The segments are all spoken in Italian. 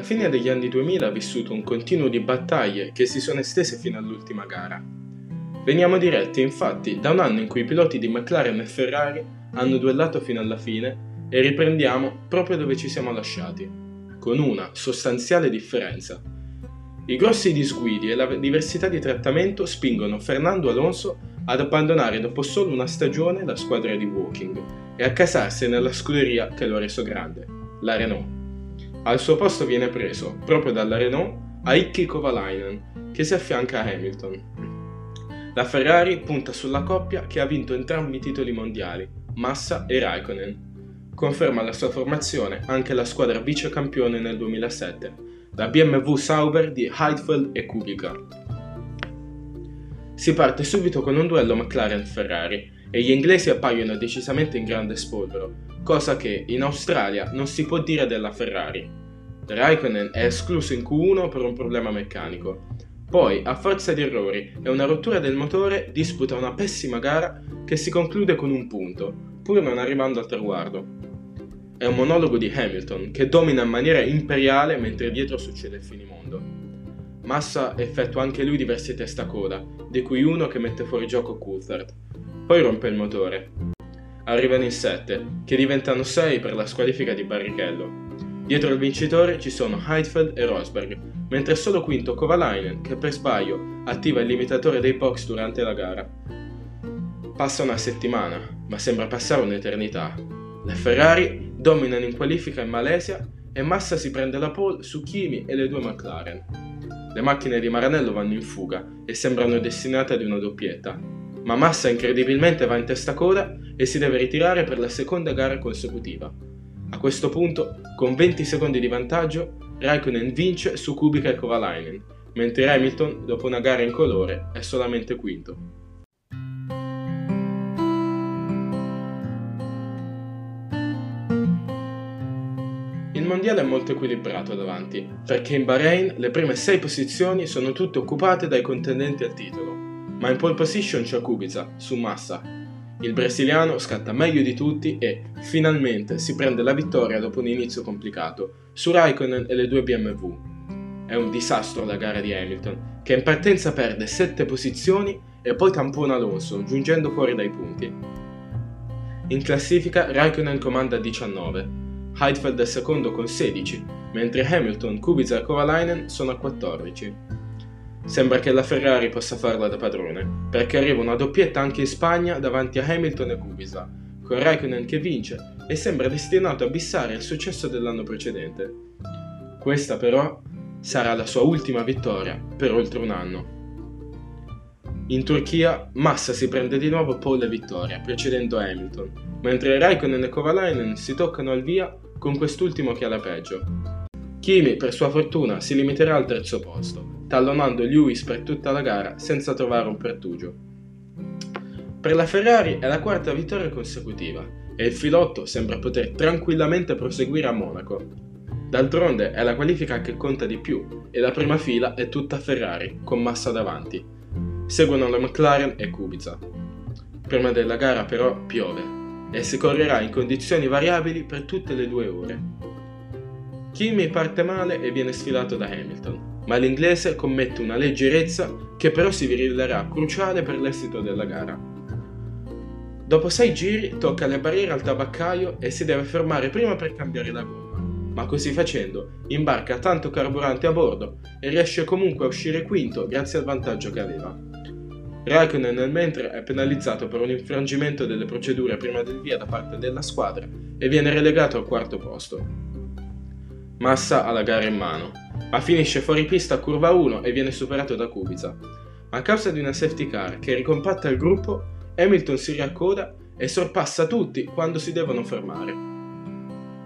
La fine degli anni 2000 ha vissuto un continuo di battaglie che si sono estese fino all'ultima gara. Veniamo diretti infatti da un anno in cui i piloti di McLaren e Ferrari hanno duellato fino alla fine e riprendiamo proprio dove ci siamo lasciati, con una sostanziale differenza. I grossi disguidi e la diversità di trattamento spingono Fernando Alonso ad abbandonare dopo solo una stagione la squadra di Walking e a casarsi nella scuderia che lo ha reso grande, la Renault. Al suo posto viene preso, proprio dalla Renault, Aiki Kovalainen, che si affianca a Hamilton. La Ferrari punta sulla coppia che ha vinto entrambi i titoli mondiali, Massa e Raikkonen. Conferma la sua formazione anche la squadra vice campione nel 2007, la BMW Sauber di Heidfeld e Kubica. Si parte subito con un duello McLaren-Ferrari e gli inglesi appaiono decisamente in grande spolvero, cosa che in Australia non si può dire della Ferrari. Raikkonen è escluso in Q1 per un problema meccanico. Poi, a forza di errori e una rottura del motore, disputa una pessima gara che si conclude con un punto, pur non arrivando al traguardo. È un monologo di Hamilton che domina in maniera imperiale mentre dietro succede il finimondo. Massa effettua anche lui diversi testacoda, di cui uno che mette fuori gioco Coulthard. Poi rompe il motore arrivano in 7, che diventano 6 per la squalifica di Barrichello. Dietro il vincitore ci sono Heidfeld e Rosberg, mentre solo quinto Kovalainen, che per sbaglio attiva il limitatore dei box durante la gara. Passa una settimana, ma sembra passare un'eternità. Le Ferrari dominano in qualifica in Malesia e Massa si prende la pole su Kimi e le due McLaren. Le macchine di Maranello vanno in fuga e sembrano destinate ad una doppietta, ma Massa incredibilmente va in testa coda e si deve ritirare per la seconda gara consecutiva. A questo punto, con 20 secondi di vantaggio, Raikkonen vince su Kubica e Kovalainen, mentre Hamilton, dopo una gara in colore, è solamente quinto. Il mondiale è molto equilibrato davanti, perché in Bahrain le prime 6 posizioni sono tutte occupate dai contendenti al titolo, ma in pole position c'è Kubica, su Massa. Il brasiliano scatta meglio di tutti e, finalmente, si prende la vittoria dopo un inizio complicato, su Raikkonen e le due BMW. È un disastro la gara di Hamilton, che in partenza perde 7 posizioni e poi tampona Alonso, giungendo fuori dai punti. In classifica Raikkonen comanda 19, Heidfeld è secondo con 16, mentre Hamilton, Kubica e Kovalainen sono a 14. Sembra che la Ferrari possa farla da padrone, perché arriva una doppietta anche in Spagna davanti a Hamilton e Kubica, con Raikkonen che vince e sembra destinato a bissare il successo dell'anno precedente. Questa però sarà la sua ultima vittoria per oltre un anno. In Turchia Massa si prende di nuovo pole vittoria, precedendo Hamilton, mentre Raikkonen e Kovalainen si toccano al via con quest'ultimo che ha la peggio. Kimi, per sua fortuna, si limiterà al terzo posto, tallonando Lewis per tutta la gara senza trovare un pertugio. Per la Ferrari è la quarta vittoria consecutiva e il filotto sembra poter tranquillamente proseguire a Monaco. D'altronde è la qualifica che conta di più e la prima fila è tutta Ferrari, con Massa davanti. Seguono la McLaren e Kubica. Prima della gara però piove e si correrà in condizioni variabili per tutte le due ore. Kimi parte male e viene sfilato da Hamilton, ma l'inglese commette una leggerezza che però si rivelerà cruciale per l'esito della gara. Dopo sei giri tocca le barriere al tabaccaio e si deve fermare prima per cambiare la gomma, ma così facendo imbarca tanto carburante a bordo e riesce comunque a uscire quinto grazie al vantaggio che aveva. Raikkonen nel mentre è penalizzato per un infrangimento delle procedure prima del via da parte della squadra e viene relegato al quarto posto. Massa ha la gara in mano, ma finisce fuori pista a curva 1 e viene superato da Kubica. A causa di una safety car che ricompatta il gruppo, Hamilton si riaccoda e sorpassa tutti quando si devono fermare.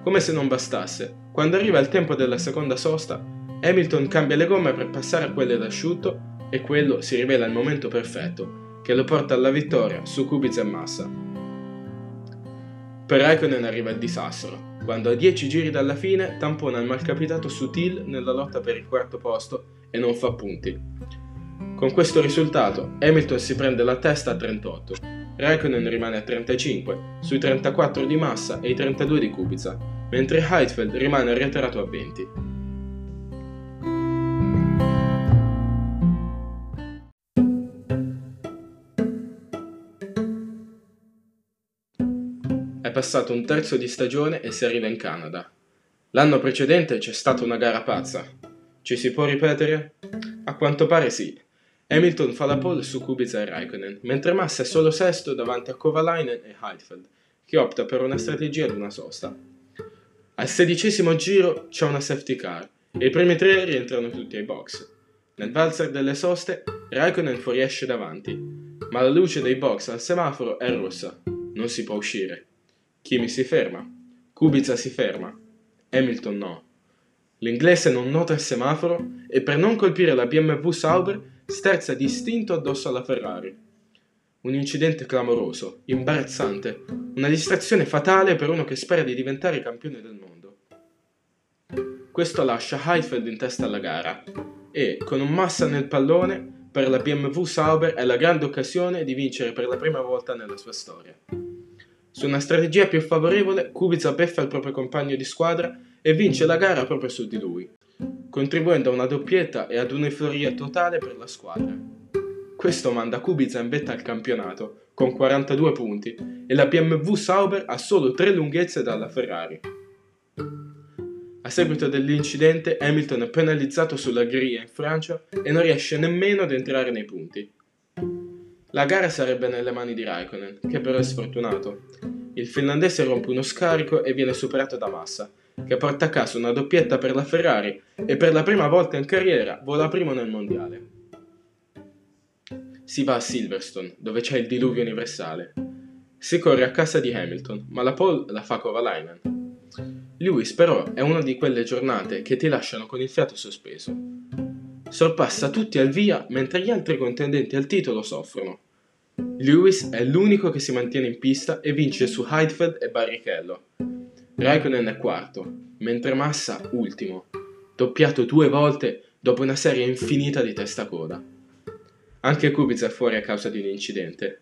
Come se non bastasse, quando arriva il tempo della seconda sosta, Hamilton cambia le gomme per passare a quelle d'asciutto e quello si rivela il momento perfetto, che lo porta alla vittoria su Kubica e Massa. Per Raikkonen arriva il disastro, quando a 10 giri dalla fine tampona il malcapitato Sutil nella lotta per il quarto posto e non fa punti. Con questo risultato Hamilton si prende la testa a 38, Raikkonen rimane a 35, sui 34 di Massa e i 32 di Kubica, mentre Heidfeld rimane arretrato a 20. Passato un terzo di stagione e si arriva in Canada. L'anno precedente c'è stata una gara pazza. Ci si può ripetere? A quanto pare sì. Hamilton fa la pole su Kubica e Raikkonen, mentre Massa è solo sesto davanti a Kovalainen e Heidfeld, che opta per una strategia di una sosta. Al sedicesimo giro c'è una safety car e i primi tre rientrano tutti ai box. Nel valzer delle soste, Raikkonen fuoriesce davanti, ma la luce dei box al semaforo è rossa, non si può uscire. Kimi si ferma, Kubica si ferma, Hamilton no. L'inglese non nota il semaforo e per non colpire la BMW Sauber sterza distinto addosso alla Ferrari. Un incidente clamoroso, imbarazzante, una distrazione fatale per uno che spera di diventare campione del mondo. Questo lascia Heifeld in testa alla gara e, con un massa nel pallone, per la BMW Sauber è la grande occasione di vincere per la prima volta nella sua storia. Su una strategia più favorevole, Kubica beffa il proprio compagno di squadra e vince la gara proprio su di lui, contribuendo a una doppietta e ad un'euforia totale per la squadra. Questo manda Kubica in vetta al campionato, con 42 punti, e la BMW Sauber ha solo 3 lunghezze dalla Ferrari. A seguito dell'incidente, Hamilton è penalizzato sulla griglia in Francia e non riesce nemmeno ad entrare nei punti. La gara sarebbe nelle mani di Raikkonen, che però è sfortunato. Il finlandese rompe uno scarico e viene superato da Massa, che porta a casa una doppietta per la Ferrari e per la prima volta in carriera vola primo nel mondiale. Si va a Silverstone, dove c'è il diluvio universale. Si corre a casa di Hamilton, ma la pole la fa Kovalainen. Lewis però è una di quelle giornate che ti lasciano con il fiato sospeso. Sorpassa tutti al via mentre gli altri contendenti al titolo soffrono. Lewis è l'unico che si mantiene in pista e vince su Heidfeld e Barrichello. Raikkonen è quarto, mentre Massa ultimo, doppiato due volte dopo una serie infinita di testa coda. Anche Kubica è fuori a causa di un incidente.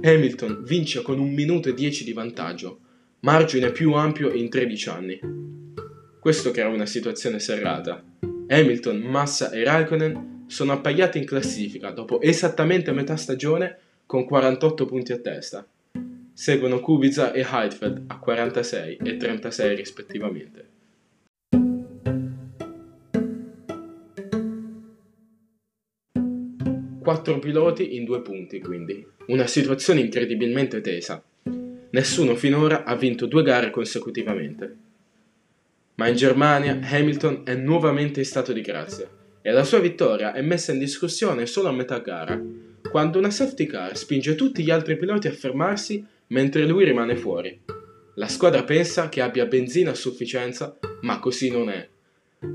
Hamilton vince con un minuto e dieci di vantaggio, margine più ampio in 13 anni. Questo crea una situazione serrata. Hamilton, Massa e Raikkonen sono appaiati in classifica dopo esattamente metà stagione con 48 punti a testa. Seguono Kubica e Heidfeld a 46 e 36 rispettivamente. Quattro piloti in due punti, quindi. Una situazione incredibilmente tesa. Nessuno finora ha vinto due gare consecutivamente. Ma in Germania Hamilton è nuovamente in stato di grazia e la sua vittoria è messa in discussione solo a metà gara, quando una safety car spinge tutti gli altri piloti a fermarsi mentre lui rimane fuori. La squadra pensa che abbia benzina a sufficienza, ma così non è.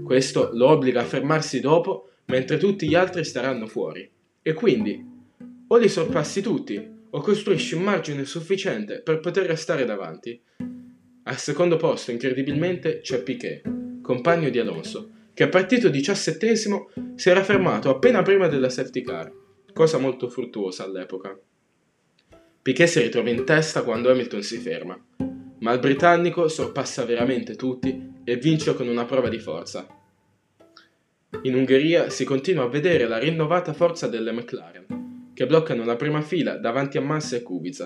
Questo lo obbliga a fermarsi dopo, mentre tutti gli altri staranno fuori. E quindi, o li sorpassi tutti, o costruisci un margine sufficiente per poter restare davanti. Al secondo posto, incredibilmente, c'è Piquet, compagno di Alonso, che è partito diciassettesimo si era fermato appena prima della safety car, cosa molto fruttuosa all'epoca. Piquet si ritrova in testa quando Hamilton si ferma, ma il britannico sorpassa veramente tutti e vince con una prova di forza. In Ungheria si continua a vedere la rinnovata forza delle McLaren, che bloccano la prima fila davanti a Massa e Kubica.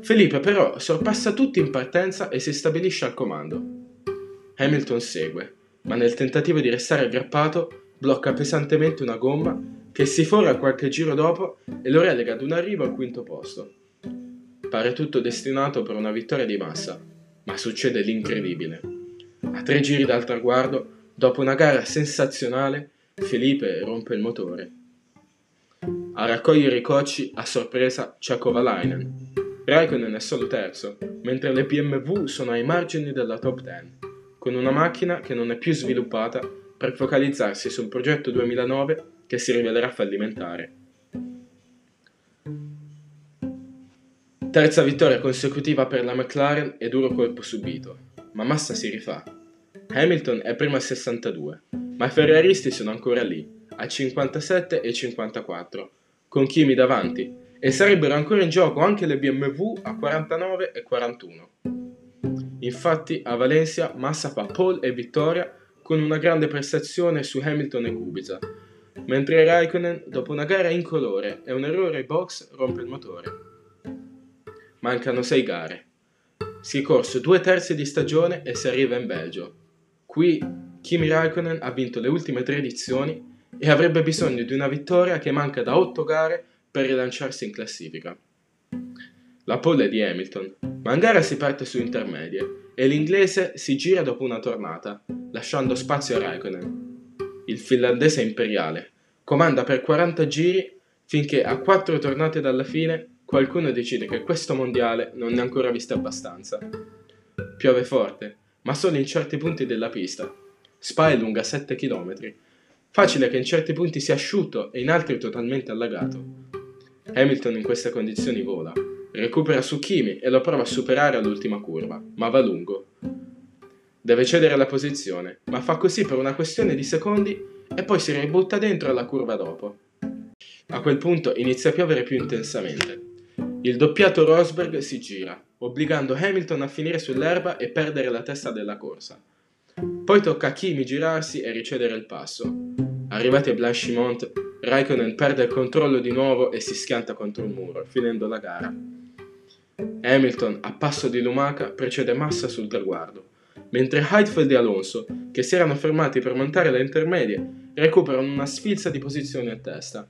Felipe però sorpassa tutti in partenza e si stabilisce al comando. Hamilton segue, ma nel tentativo di restare aggrappato blocca pesantemente una gomma che si fora qualche giro dopo e lo relega ad un arrivo al quinto posto. Pare tutto destinato per una vittoria di massa, ma succede l'incredibile. A tre giri dal traguardo, dopo una gara sensazionale, Felipe rompe il motore. A raccogliere i cocci, a sorpresa, c'è Kovalainen. Raikkonen è solo terzo, mentre le BMW sono ai margini della top 10, con una macchina che non è più sviluppata per focalizzarsi sul progetto 2009 che si rivelerà fallimentare. Terza vittoria consecutiva per la McLaren e duro colpo subito, ma Massa si rifà. Hamilton è primo a 62, ma i ferraristi sono ancora lì, a 57 e 54, con Kimi davanti, e sarebbero ancora in gioco anche le BMW a 49 e 41. Infatti a Valencia Massa fa pole e vittoria con una grande prestazione su Hamilton e Kubica, mentre Raikkonen, dopo una gara incolore e un errore ai box, rompe il motore. Mancano sei gare. si è corso due terzi di stagione e si arriva in Belgio. Qui Kimi Raikkonen ha vinto le ultime tre edizioni e avrebbe bisogno di una vittoria che manca da otto gare per rilanciarsi in classifica. La pole è di Hamilton, ma in gara si parte su intermedie e l'inglese si gira dopo una tornata, lasciando spazio a Raikkonen. Il finlandese imperiale comanda per 40 giri finché a quattro tornate dalla fine qualcuno decide che questo mondiale non ne ha ancora viste abbastanza. Piove forte, ma solo in certi punti della pista. Spa è lunga 7 km. Facile che in certi punti sia asciutto e in altri totalmente allagato. Hamilton in queste condizioni vola, recupera su Kimi e lo prova a superare all'ultima curva, ma va lungo. Deve cedere la posizione, ma fa così per una questione di secondi e poi si ributta dentro alla curva dopo. A quel punto inizia a piovere più intensamente. Il doppiato Rosberg si gira, obbligando Hamilton a finire sull'erba e perdere la testa della corsa. Poi tocca a Kimi girarsi e ricevere il passo. Arrivati a Blanchimont, Raikkonen perde il controllo di nuovo e si schianta contro il muro, finendo la gara. Hamilton, a passo di lumaca, precede Massa sul traguardo, mentre Heidfeld e Alonso, che si erano fermati per montare le intermedie, recuperano una sfilza di posizioni a testa.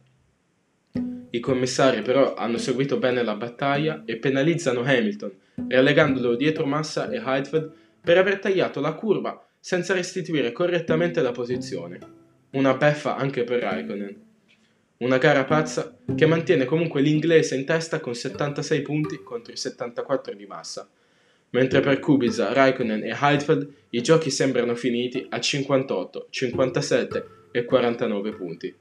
I commissari però hanno seguito bene la battaglia e penalizzano Hamilton, relegandolo dietro Massa e Heidfeld per aver tagliato la curva senza restituire correttamente la posizione. Una beffa anche per Raikkonen. Una gara pazza che mantiene comunque l'inglese in testa con 76 punti contro i 74 di Massa, mentre per Kubica, Raikkonen e Heidfeld i giochi sembrano finiti a 58, 57 e 49 punti.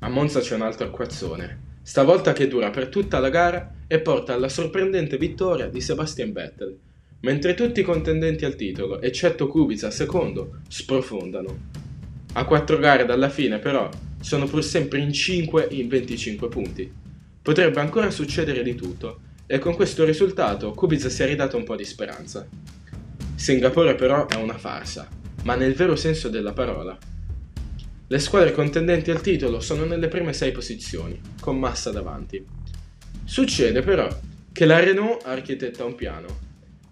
A Monza c'è un altro acquazzone, stavolta che dura per tutta la gara e porta alla sorprendente vittoria di Sebastian Vettel, mentre tutti i contendenti al titolo, eccetto Kubica secondo, sprofondano. A quattro gare dalla fine però sono pur sempre in 5 in 25 punti. Potrebbe ancora succedere di tutto e con questo risultato Kubica si è ridato un po' di speranza. Singapore però è una farsa, ma nel vero senso della parola. Le squadre contendenti al titolo sono nelle prime 6 posizioni, con Massa davanti. Succede però che la Renault architetta un piano.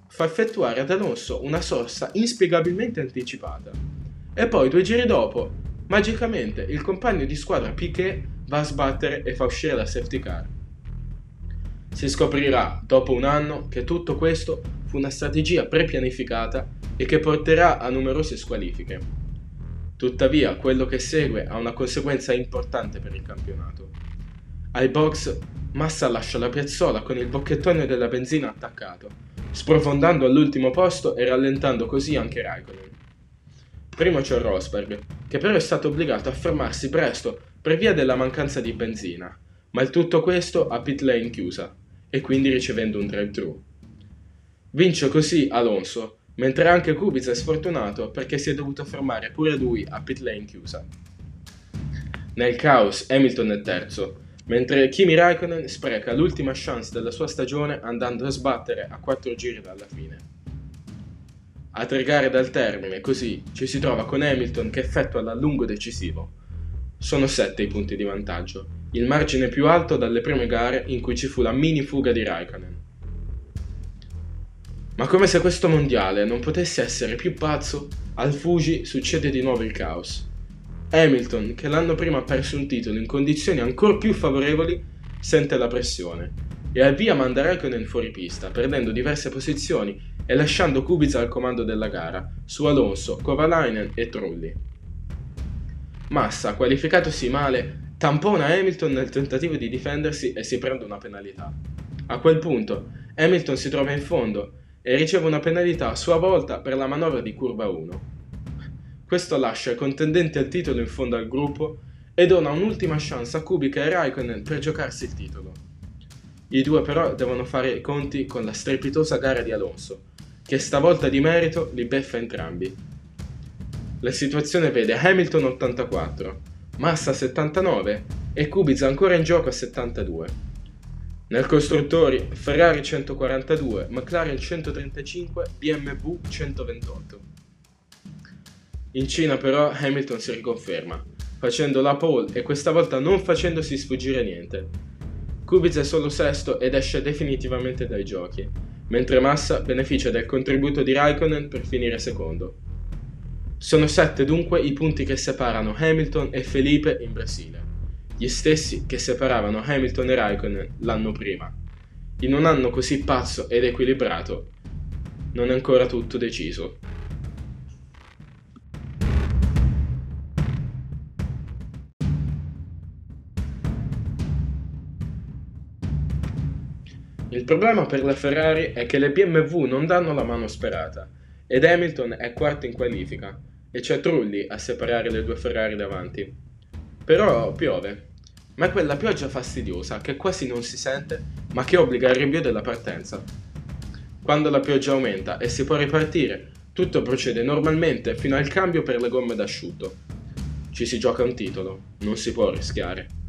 Fa effettuare ad Alonso una sosta inspiegabilmente anticipata. E poi due giri dopo, magicamente, il compagno di squadra Piquet va a sbattere e fa uscire la safety car. Si scoprirà, dopo un anno, che tutto questo fu una strategia prepianificata e che porterà a numerose squalifiche. Tuttavia, quello che segue ha una conseguenza importante per il campionato. Ai box Massa lascia la piazzola con il bocchettone della benzina attaccato, sprofondando all'ultimo posto e rallentando così anche Raikkonen. Primo c'è Rosberg, che però è stato obbligato a fermarsi presto per via della mancanza di benzina, ma il tutto questo a pit lane chiusa, e quindi ricevendo un drive-thru. Vince così Alonso, mentre anche Kubica è sfortunato perché si è dovuto fermare pure lui a pit lane chiusa. Nel caos Hamilton è terzo, mentre Kimi Raikkonen spreca l'ultima chance della sua stagione andando a sbattere a 4 giri dalla fine. A tre gare dal termine, così, ci si trova con Hamilton che effettua l'allungo decisivo. Sono 7 i punti di vantaggio, il margine più alto dalle prime gare in cui ci fu la mini fuga di Raikkonen. Ma come se questo mondiale non potesse essere più pazzo, al Fuji succede di nuovo il caos. Hamilton, che l'anno prima ha perso un titolo in condizioni ancora più favorevoli, sente la pressione e avvia manda Raikkonen fuori pista, perdendo diverse posizioni e lasciando Kubica al comando della gara, su Alonso, Kovalainen e Trulli. Massa, qualificatosi male, tampona Hamilton nel tentativo di difendersi e si prende una penalità. A quel punto, Hamilton si trova in fondo e riceve una penalità a sua volta per la manovra di curva 1. Questo lascia i contendenti al titolo in fondo al gruppo e dona un'ultima chance a Kubica e Raikkonen per giocarsi il titolo. I due però devono fare i conti con la strepitosa gara di Alonso, che stavolta di merito li beffa entrambi. La situazione vede Hamilton 84, Massa 79 e Kubica ancora in gioco a 72. Nel costruttori Ferrari 142, McLaren 135, BMW 128. In Cina però Hamilton si riconferma, facendo la pole e questa volta non facendosi sfuggire niente. Kubica è solo sesto ed esce definitivamente dai giochi, mentre Massa beneficia del contributo di Raikkonen per finire secondo. Sono sette dunque i punti che separano Hamilton e Felipe in Brasile, gli stessi che separavano Hamilton e Raikkonen l'anno prima. In un anno così pazzo ed equilibrato, non è ancora tutto deciso. Il problema per la Ferrari è che le BMW non danno la mano sperata ed Hamilton è quarto in qualifica e c'è Trulli a separare le due Ferrari davanti. Però piove, ma è quella pioggia fastidiosa che quasi non si sente ma che obbliga al rinvio della partenza. Quando la pioggia aumenta e si può ripartire, tutto procede normalmente fino al cambio per le gomme d'asciutto. Ci si gioca un titolo, non si può rischiare.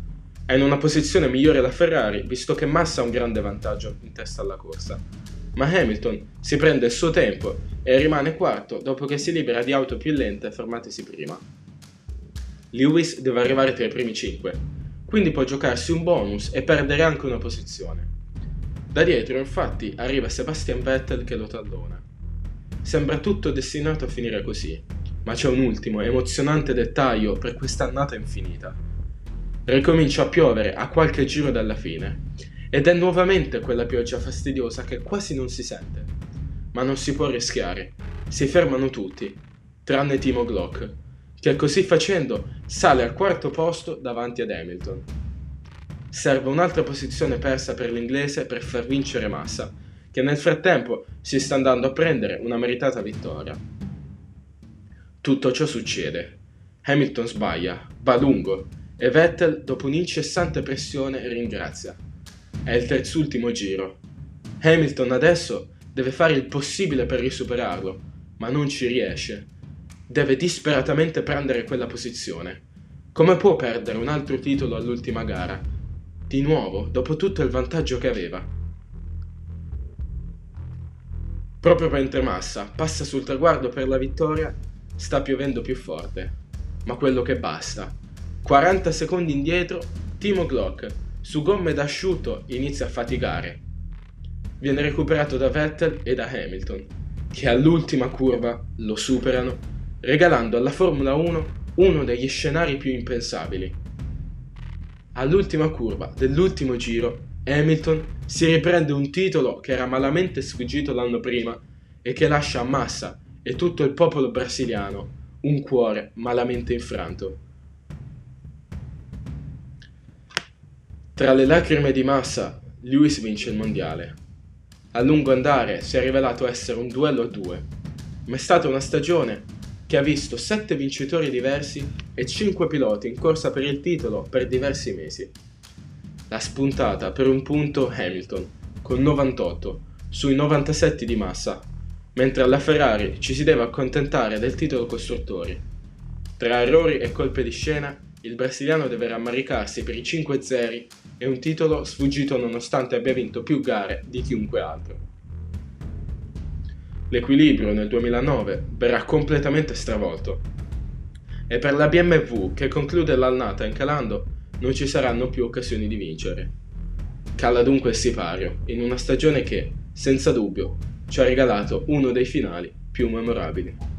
È in una posizione migliore la Ferrari, visto che Massa ha un grande vantaggio in testa alla corsa. Ma Hamilton si prende il suo tempo e rimane quarto dopo che si libera di auto più lente fermatesi prima. Lewis deve arrivare tra i primi 5, quindi può giocarsi un bonus e perdere anche una posizione. Da dietro infatti arriva Sebastian Vettel che lo tallona. Sembra tutto destinato a finire così, ma c'è un ultimo emozionante dettaglio per quest'annata infinita. Ricomincia a piovere a qualche giro dalla fine ed è nuovamente quella pioggia fastidiosa che quasi non si sente. Ma non si può rischiare. Si fermano tutti, tranne Timo Glock, che così facendo sale al quarto posto davanti ad Hamilton. Serve un'altra posizione persa per l'inglese per far vincere Massa, che nel frattempo si sta andando a prendere una meritata vittoria. Tutto ciò succede. Hamilton sbaglia, va lungo e Vettel, dopo un'incessante pressione, ringrazia. È il terzultimo giro. Hamilton adesso deve fare il possibile per risuperarlo, ma non ci riesce. Deve disperatamente prendere quella posizione. Come può perdere un altro titolo all'ultima gara? Di nuovo, dopo tutto il vantaggio che aveva. Proprio mentre Massa passa sul traguardo per la vittoria, sta piovendo più forte. Ma quello che basta 40 secondi indietro, Timo Glock, su gomme d'asciutto, inizia a faticare. Viene recuperato da Vettel e da Hamilton, che all'ultima curva lo superano, regalando alla Formula 1 uno degli scenari più impensabili. All'ultima curva dell'ultimo giro, Hamilton si riprende un titolo che era malamente sfuggito l'anno prima e che lascia a Massa e tutto il popolo brasiliano un cuore malamente infranto. Tra le lacrime di massa, Lewis vince il mondiale. A lungo andare si è rivelato essere un duello a due, ma è stata una stagione che ha visto sette vincitori diversi e cinque piloti in corsa per il titolo per diversi mesi. La spuntata per un punto Hamilton, con 98, sui 97 di massa, mentre alla Ferrari ci si deve accontentare del titolo costruttori. Tra errori e colpe di scena, il brasiliano deve rammaricarsi per i 5 0 e un titolo sfuggito nonostante abbia vinto più gare di chiunque altro. L'equilibrio nel 2009 verrà completamente stravolto e per la BMW che conclude l'annata incalando non ci saranno più occasioni di vincere. Cala dunque il sipario in una stagione che, senza dubbio, ci ha regalato uno dei finali più memorabili.